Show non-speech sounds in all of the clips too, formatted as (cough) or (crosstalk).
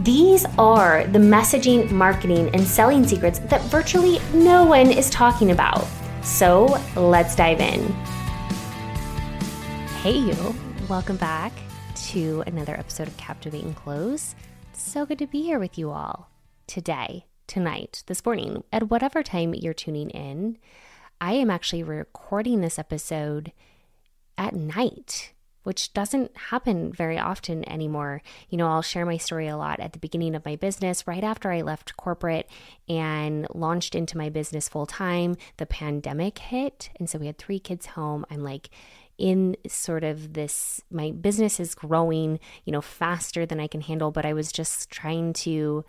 These are the messaging, marketing, and selling secrets that virtually no one is talking about. So let's dive in. Hey, you. Welcome back to another episode of Captivate and Close. So good to be here with you all today, tonight, this morning, at whatever time you're tuning in. I am actually recording this episode at night which doesn't happen very often anymore. You know, I'll share my story a lot at the beginning of my business, right after I left corporate and launched into my business full time. The pandemic hit. And so we had three kids home. I'm like, in sort of this, my business is growing, you know, faster than I can handle, but I was just trying to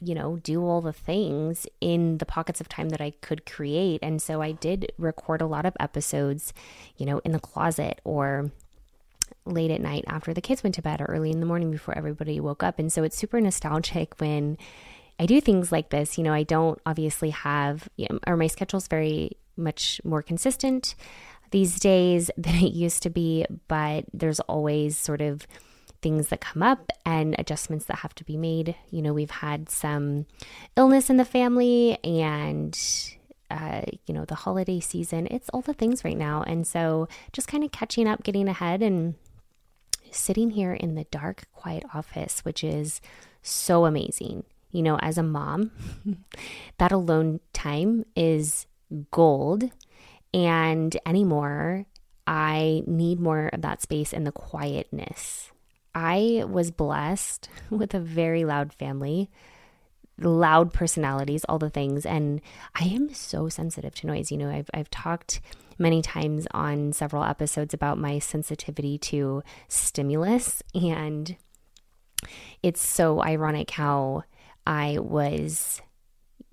you know, do all the things in the pockets of time that I could create. And so I did record a lot of episodes, you know, in the closet or late at night after the kids went to bed or early in the morning before everybody woke up. And so it's super nostalgic when I do things like this. You know, I don't obviously have, you know, or my schedule's very much more consistent these days (laughs) than it used to be, but there's always sort of things that come up and adjustments that have to be made. You know, we've had some illness in the family and uh, you know, the holiday season. It's all the things right now. And so just kind of catching up, getting ahead, and sitting here in the dark, quiet office, which is so amazing. You know, as a mom, (laughs) that alone time is gold. And anymore, I need more of that space and the quietness I was blessed (laughs) with a very loud family, loud personalities, all the things. And I am so sensitive to noise. You know, I've, I've talked many times on several episodes about my sensitivity to stimulus. And it's so ironic how I was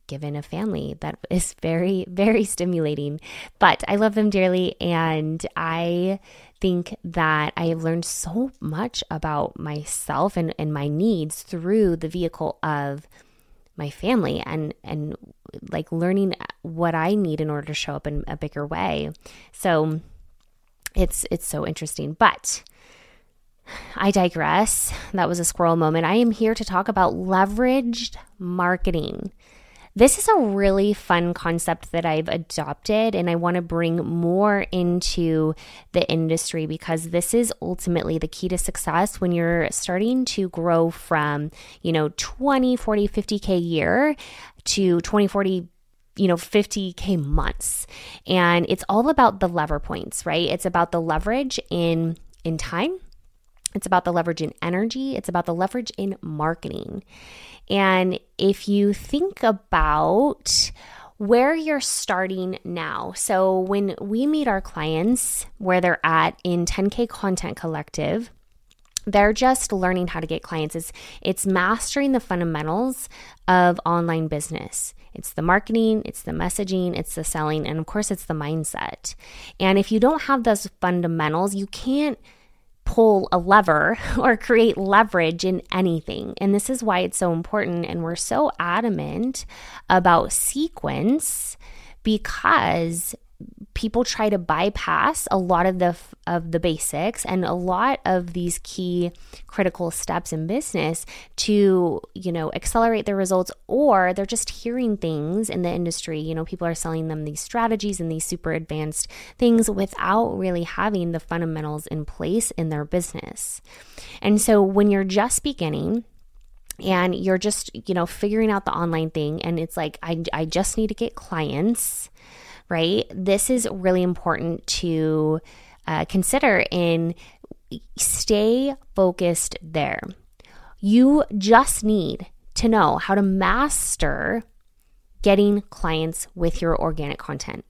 given a family that (laughs) is very, very stimulating. But I love them dearly. And I think that I have learned so much about myself and, and my needs through the vehicle of my family and and like learning what I need in order to show up in a bigger way. So it's it's so interesting. But I digress. That was a squirrel moment. I am here to talk about leveraged marketing. This is a really fun concept that I've adopted, and I want to bring more into the industry because this is ultimately the key to success when you're starting to grow from, you know, 20, 40, 50K a year to 20, 40, you know 50k months. And it's all about the lever points right? It's about the leverage in in time. It's about the leverage in energy. It's about the leverage in marketing and if you think about where you're starting now. So, when we meet our clients where they're at in 10K Content Collective, they're just learning how to get clients. It's, it's mastering the fundamentals of online business. It's the marketing, it's the messaging, it's the selling, and of course, it's the mindset. And if you don't have those fundamentals, you can't pull a lever (laughs) or create leverage in anything. And this is why it's so important. And we're so adamant about sequence because people try to bypass a lot of the of the basics and a lot of these key critical steps in business to you know accelerate their results or they're just hearing things in the industry. You know people are selling them these strategies and these super advanced things without really having the fundamentals in place in their business. And so when you're just beginning and you're just you know figuring out the online thing and it's like I, I just need to get clients right? This is really important to uh, consider in stay focused there. You just need to know how to master getting clients with your organic content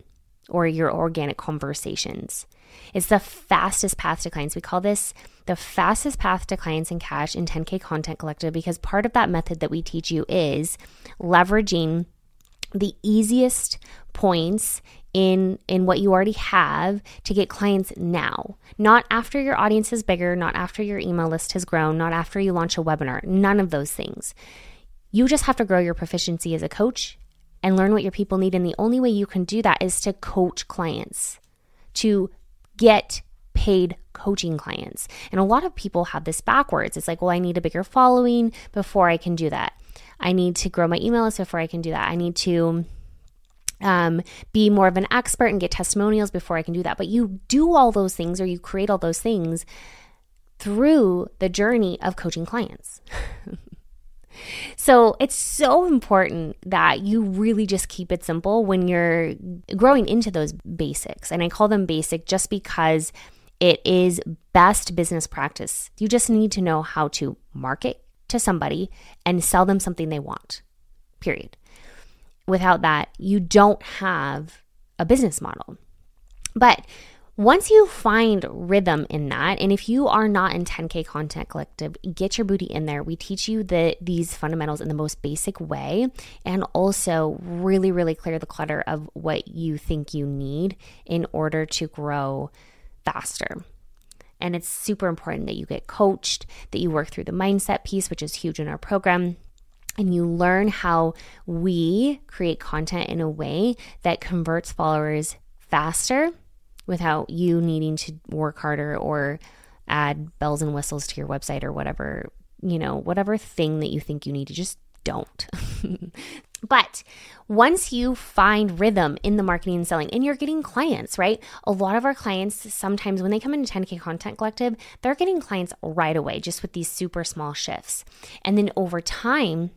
or your organic conversations. It's the fastest path to clients. We call this the fastest path to clients and cash in 10K Content Collective because part of that method that we teach you is leveraging the easiest points in in what you already have to get clients now. Not after your audience is bigger not after your email list has grown not after you launch a webinar none of those things. You just have to grow your proficiency as a coach and learn what your people need. And the only way you can do that is to coach clients to get paid coaching clients. And a lot of people have this backwards. It's like well i need a bigger following before i can do that i need to grow my email list before i can do that i need to um, be more of an expert and get testimonials before I can do that. But you do all those things or you create all those things through the journey of coaching clients. (laughs) so it's so important that you really just keep it simple when you're growing into those basics. And I call them basic just because it is best business practice. You just need to know how to market to somebody and sell them something they want, period without that, you don't have a business model. But once you find rhythm in that, and if you are not in 10K Content Collective, get your booty in there. We teach you the, these fundamentals in the most basic way and also really, really clear the clutter of what you think you need in order to grow faster. And it's super important that you get coached, that you work through the mindset piece, which is huge in our program. And you learn how we create content in a way that converts followers faster without you needing to work harder or add bells and whistles to your website or whatever, you know, whatever thing that you think you need to just don't. but once you find rhythm in the marketing and selling and you're getting clients, right? A lot of our clients, sometimes when they come into 10K Content Collective, they're getting clients right away just with these super small shifts. And then over time,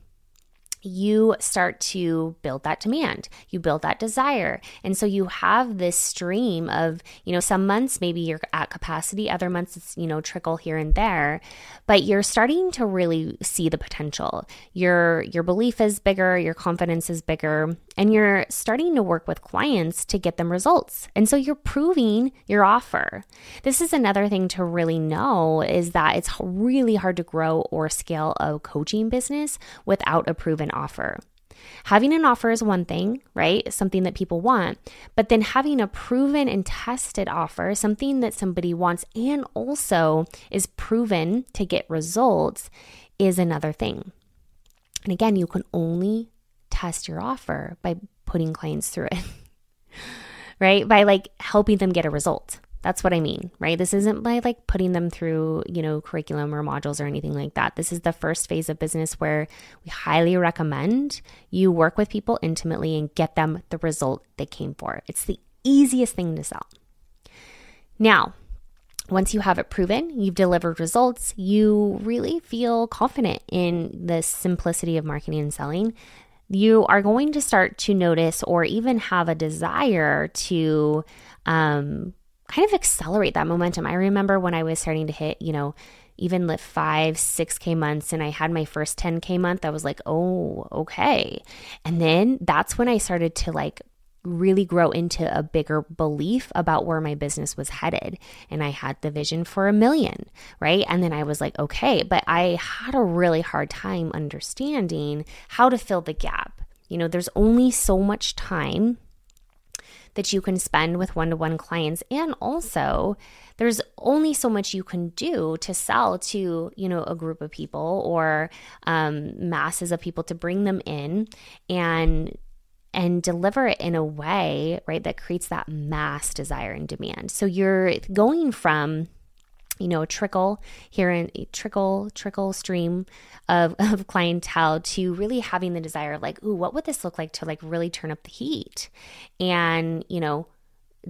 you start to build that demand. You build that desire. And so you have this stream of you know some months maybe you're at capacity other months it's you know trickle here and there. But you're starting to really see the potential. Your your belief is bigger your confidence is bigger and you're starting to work with clients to get them results. And so you're proving your offer. This is another thing to really know is that it's really hard to grow or scale a coaching business without a proven offer. Having an offer is one thing, right? Something that people want. But then having a proven and tested offer, something that somebody wants and also is proven to get results, is another thing. And again, you can only test your offer by putting clients through it, (laughs) right? By like helping them get a result. That's what I mean, right? This isn't by like putting them through, you know, curriculum or modules or anything like that. This is the first phase of business where we highly recommend you work with people intimately and get them the result they came for. It's the easiest thing to sell. Now, once you have it proven, you've delivered results, you really feel confident in the simplicity of marketing and selling. You are going to start to notice or even have a desire to um, kind of accelerate that momentum. I remember when I was starting to hit, you know, even like five, 6K months, and I had my first 10K month, I was like, oh, okay. And then that's when I started to like really grow into a bigger belief about where my business was headed. And I had the vision for a million, right? And then I was like, okay, but I had a really hard time understanding how to fill the gap. You know, there's only so much time that you can spend with one to one clients. And also, there's only so much you can do to sell to, you know, a group of people or um, masses of people to bring them in and and deliver it in a way, right, that creates that mass desire and demand. So you're going from you know, a trickle here in a trickle, trickle stream of, (laughs) of clientele to really having the desire of like, ooh, what would this look like to like really turn up the heat and, you know,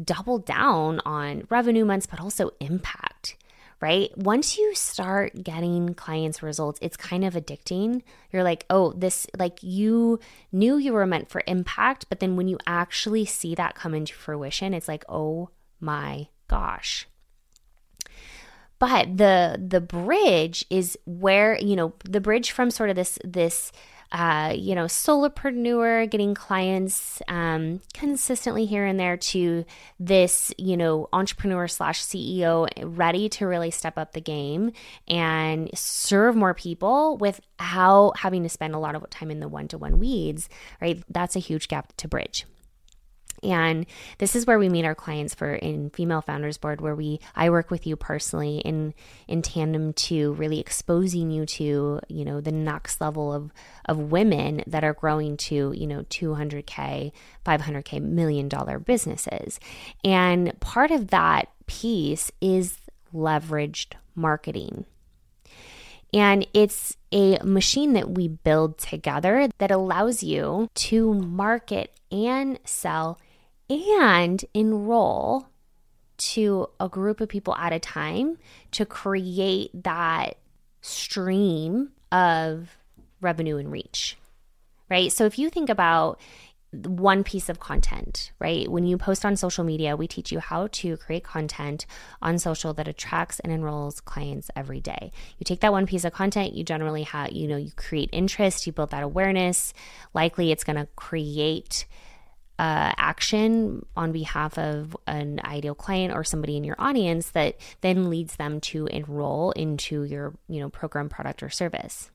double down on revenue months, but also impact right? Once you start getting clients results, it's kind of addicting. You're like, oh, this, like you knew you were meant for impact, but then when you actually see that come into fruition, it's like, oh my gosh, but the the bridge is where you know the bridge from sort of this this uh, you know, solopreneur, getting clients um, consistently here and there to this, you know, entrepreneur slash CEO ready to really step up the game and serve more people without having to spend a lot of time in the one to one weeds, right? That's a huge gap to bridge. And this is where we meet our clients for in Female Founders Board, where we I work with you personally in in tandem to really exposing you to you know the next level of of women that are growing to you know 200k, 500k, million dollar businesses. And part of that piece is leveraged marketing. And it's a machine that we build together that allows you to market and sell and enroll to a group of people at a time to create that stream of revenue and reach, right? So if you think about one piece of content, right? When you post on social media, we teach you how to create content on social that attracts and enrolls clients every day. You take that one piece of content, you generally have, you know, you create interest, you build that awareness. Likely it's going to create uh, action on behalf of an ideal client or somebody in your audience that then leads them to enroll into your you know program product or service.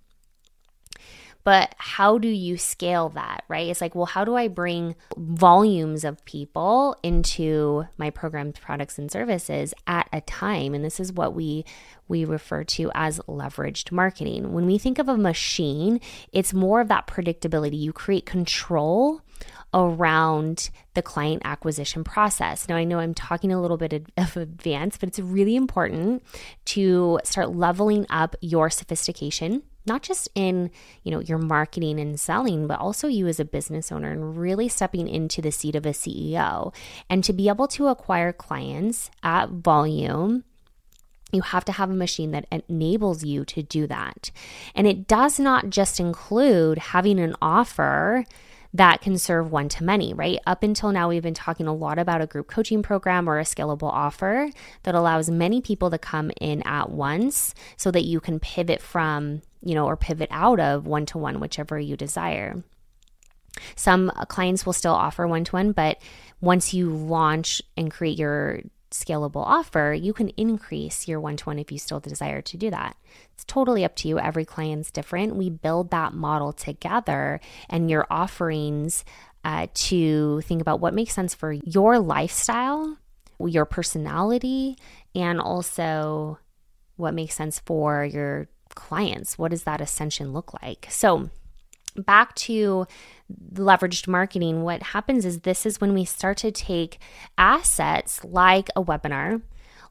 But how do you scale that right? It's like well how do i bring volumes of people into my programs products and services at a time? And this is what we we refer to as leveraged marketing. When we think of a machine it's more of that predictability. You create control around the client acquisition process. Now, I know I'm talking a little bit (laughs) of advance, but it's really important to start leveling up your sophistication not just in you know your marketing and selling but also you as a business owner and really stepping into the seat of a CEO and to be able to acquire clients at volume you have to have a machine that enables you to do that. And it does not just include having an offer that can serve one to many, right? Up until now, we've been talking a lot about a group coaching program or a scalable offer that allows many people to come in at once so that you can pivot from, you know, or pivot out of one to one, whichever you desire. Some uh, clients will still offer one to one, but once you launch and create your scalable offer, you can increase your one to one if you still desire to do that. It's totally up to you. Every client's different. We build that model together and your offerings uh, to think about what makes sense for your lifestyle, your personality, and also what makes sense for your clients. What does that ascension look like? So, back to leveraged marketing, what happens is this is when we start to take assets like a webinar,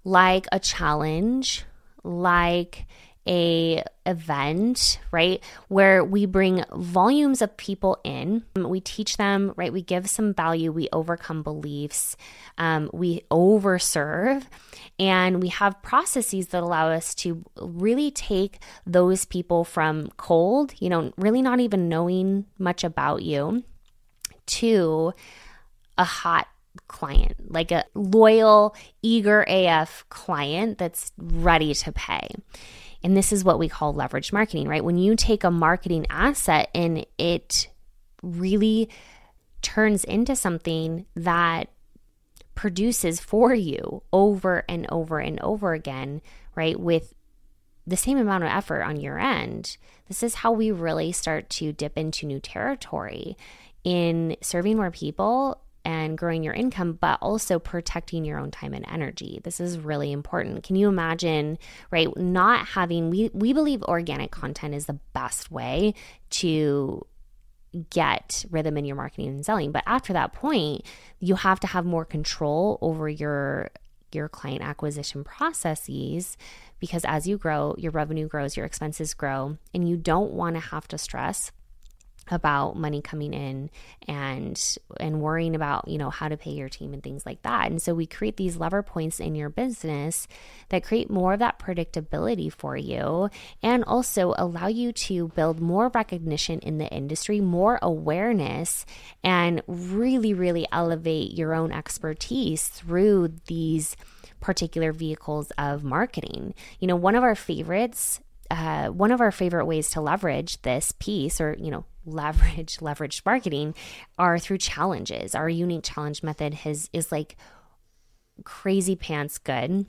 like a challenge, like a event, right? Where we bring volumes of people in, we teach them, right? We give some value, we overcome beliefs, um, we overserve, and we have processes that allow us to really take those people from cold, you know, really not even knowing much about you, to a hot client, like a loyal, eager AF client that's ready to pay. And this is what we call leverage marketing, right? When you take a marketing asset and it really turns into something that produces for you over and over and over again, right? With the same amount of effort on your end. This is how we really start to dip into new territory in serving more people and growing your income, but also protecting your own time and energy. This is really important. Can you imagine, right? Not having, we, we believe organic content is the best way to get rhythm in your marketing and selling. But after that point, you have to have more control over your your client acquisition processes because as you grow, your revenue grows, your expenses grow, and you don't want to have to stress about money coming in and and worrying about you know how to pay your team and things like that. And so we create these lever points in your business that create more of that predictability for you and also allow you to build more recognition in the industry more awareness and really really elevate your own expertise through these particular vehicles of marketing. You know one of our favorites uh, one of our favorite ways to leverage this piece or you know leverage leveraged marketing are through challenges. Our unique challenge method has is like crazy pants good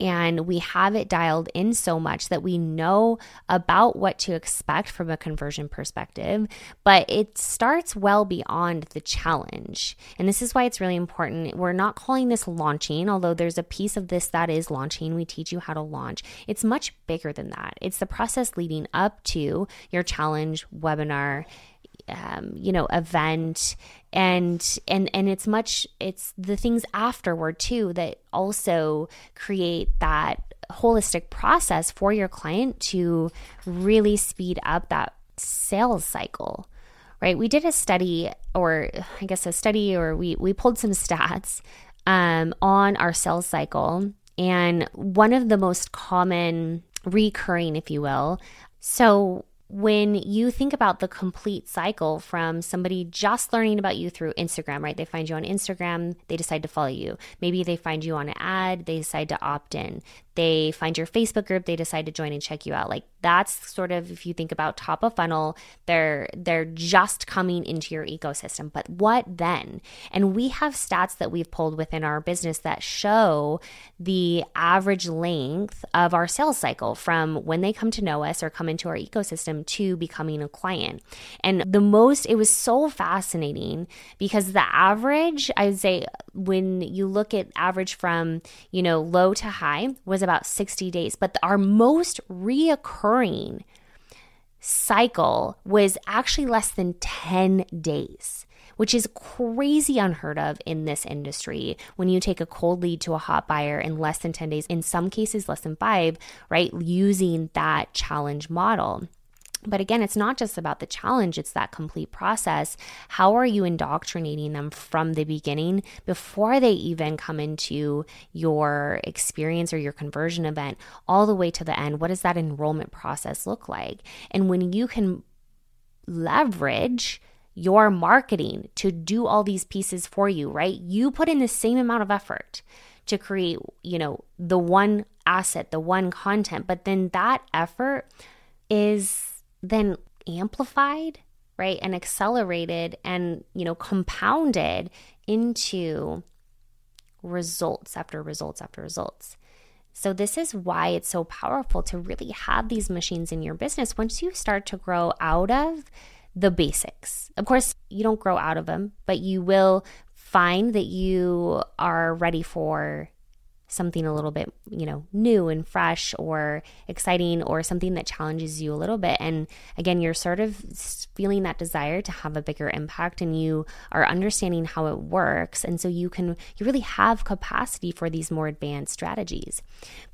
and we have it dialed in so much that we know about what to expect from a conversion perspective, but it starts well beyond the challenge. And this is why it's really important. We're not calling this launching, although there's a piece of this that is launching. We teach you how to launch. It's much bigger than that. It's the process leading up to your challenge webinar um, you know event and and and it's much it's the things afterward too that also create that holistic process for your client to really speed up that sales cycle right? We did a study or i guess a study or we we pulled some stats um, on our sales cycle. And one of the most common recurring if you will. So when you think about the complete cycle from somebody just learning about you through Instagram, right? They find you on Instagram, they decide to follow you. Maybe they find you on an ad, they decide to opt in they find your Facebook group, they decide to join and check you out. Like that's sort of if you think about top of funnel, they're they're just coming into your ecosystem. But what then? And we have stats that we've pulled within our business that show the average length of our sales cycle from when they come to know us or come into our ecosystem to becoming a client. And the most it was so fascinating because the average, I'd say when you look at average from, you know, low to high was about 60 days. But our most reoccurring cycle was actually less than 10 days which is crazy unheard of in this industry. When you take a cold lead to a hot buyer in less than 10 days, in some cases less than five, right? Using that challenge model. But again, it's not just about the challenge, it's that complete process. How are you indoctrinating them from the beginning before they even come into your experience or your conversion event, all the way to the end? What does that enrollment process look like? And when you can leverage your marketing to do all these pieces for you, right? You put in the same amount of effort to create, you know, the one asset, the one content, but then that effort is then amplified, right? And accelerated and, you know, compounded into results after results after results. So, this is why it's so powerful to really have these machines in your business once you start to grow out of the basics. Of course, you don't grow out of them, but you will find that you are ready for something a little bit, you know, new and fresh or exciting or something that challenges you a little bit. And again, you're sort of feeling that desire to have a bigger impact and you are understanding how it works. And so you can, you really have capacity for these more advanced strategies.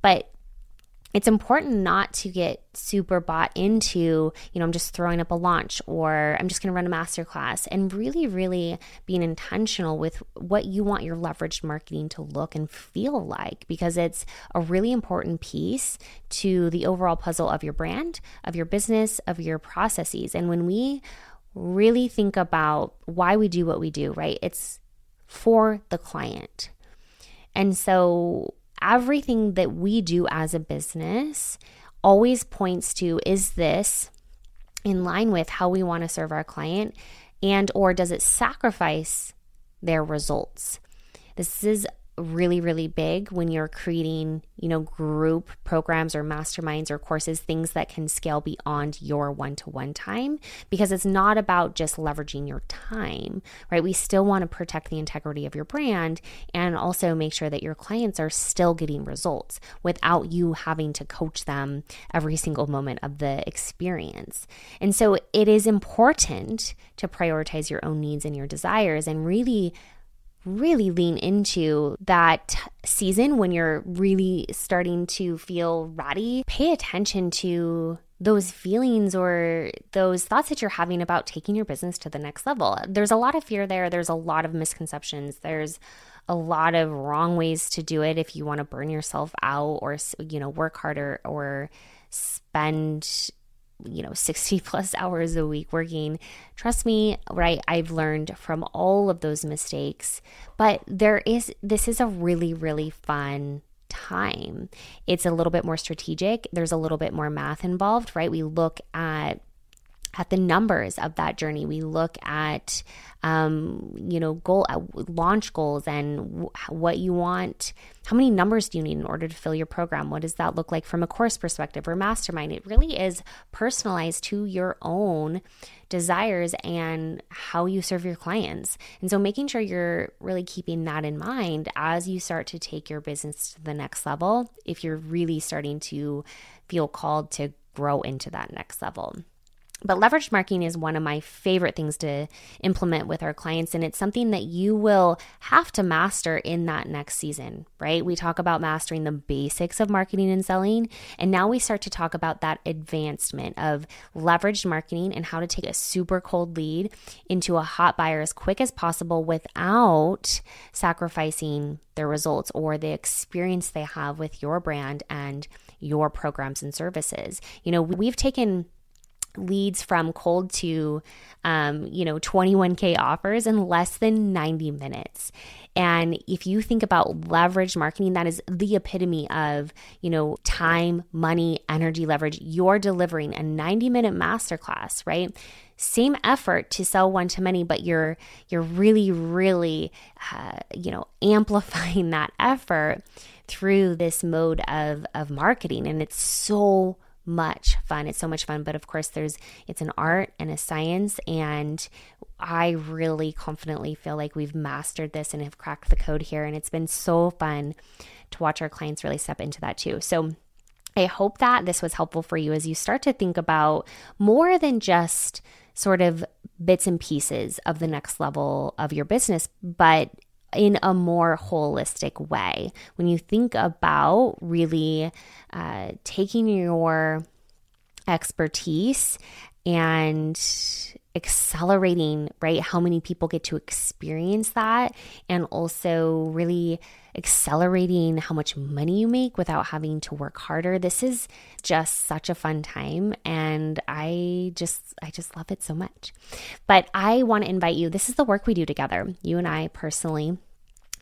But it's important not to get super bought into, you know, I'm just throwing up a launch or I'm just going to run a masterclass and really, really being intentional with what you want your leveraged marketing to look and feel like because it's a really important piece to the overall puzzle of your brand, of your business, of your processes. And when we really think about why we do what we do, right? It's for the client. And so everything that we do as a business always points to is this in line with how we want to serve our client and or does it sacrifice their results? This is really really big when you're creating you know group programs or masterminds or courses things that can scale beyond your one-to-one time because it's not about just leveraging your time right? We still want to protect the integrity of your brand and also make sure that your clients are still getting results without you having to coach them every single moment of the experience. And so it is important to prioritize your own needs and your desires and really really lean into that season when you're really starting to feel ratty, pay attention to those feelings or those thoughts that you're having about taking your business to the next level. There's a lot of fear there, there's a lot of misconceptions. There's a lot of wrong ways to do it if you want to burn yourself out or you know work harder or spend you know 60 (laughs) plus hours a week working. Trust me right i've learned from all of those mistakes. But there is this is a really really fun time. It's a little bit more strategic. There's a little bit more math involved right? We look at at the numbers of that journey. We look at, um, you know, goal uh, launch goals and w- what you want. How many numbers do you need in order to fill your program? What does that look like from a course perspective or mastermind? It really is personalized to your own desires and how you serve your clients. And so making sure you're really keeping that in mind as you start to take your business to the next level, if you're really starting to feel called to grow into that next level. But leveraged marketing is one of my favorite things to implement with our clients. And it's something that you will have to master in that next season, right? We talk about mastering the basics of marketing and selling. And now we start to talk about that advancement of leveraged marketing and how to take a super cold lead into a hot buyer as quick as possible without sacrificing their results or the experience they have with your brand and your programs and services. You know, we've taken leads from cold to um, you know 21k offers in less than 90 minutes. And if you think about leverage marketing that is the epitome of you know time money energy leverage. You're delivering a 90 minute masterclass right? Same effort to sell one to many but you're you're really really uh, you know (laughs) amplifying that effort through this mode of of marketing. And it's so much fun. It's so much fun, but of course there's it's an art and a science and I really confidently feel like we've mastered this and have cracked the code here and it's been so fun to watch our clients really step into that too. So I hope that this was helpful for you as you start to think about more than just sort of bits and pieces of the next level of your business, but in a more holistic way. When you think about really uh, taking your expertise and accelerating, right? How many people get to experience that, and also really accelerating how much money you make without having to work harder. This is just such a fun time and I just I just love it so much. But I want to invite you. This is the work we do together. You and I personally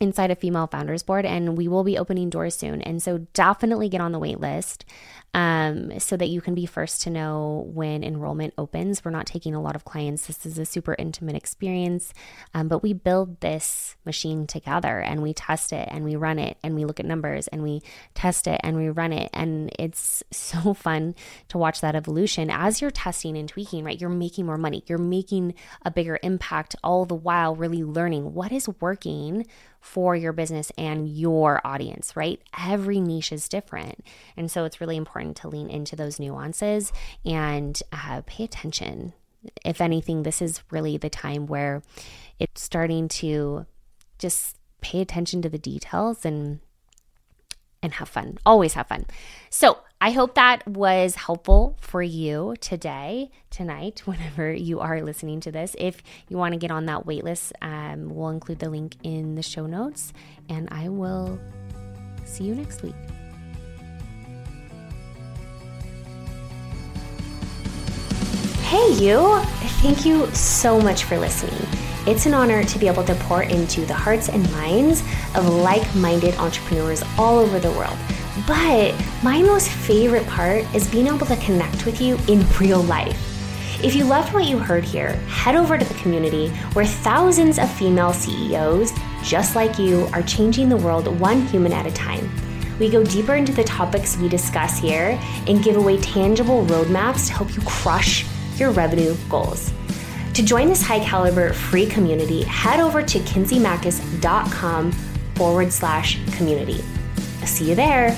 inside a female founders board and we will be opening doors soon and so definitely get on the wait list um, so that you can be first to know when enrollment opens. We're not taking a lot of clients. This is a super intimate experience, um, but we build this machine together and we test it and we run it and we look at numbers and we test it and we run it. And it's (laughs) so fun to watch that evolution as you're testing and tweaking, right? You're making more money, you're making a bigger impact, all the while really learning what is working for your business and your audience, right? Every niche is different. And so it's really important to lean into those nuances and uh, pay attention. If anything, this is really the time where it's starting to just pay attention to the details and and have fun. Always have fun. So, I hope that was helpful for you today, tonight, (laughs) whenever you are listening to this. If you want to get on that waitlist, um, we'll include the link in the show notes, and I will see you next week. Hey, you! Thank you so much for listening. It's an honor to be able to pour into the hearts and minds of like minded entrepreneurs all over the world but my most favorite part is being able to connect with you in real life. If you loved what you heard here, head over to the community where thousands of female CEOs just like you are changing the world one human at a time. We go deeper into the topics we discuss here and give away tangible roadmaps to help you crush your revenue goals. To join this high caliber free community, head over to kinseymachos.com forward slash community. See you there.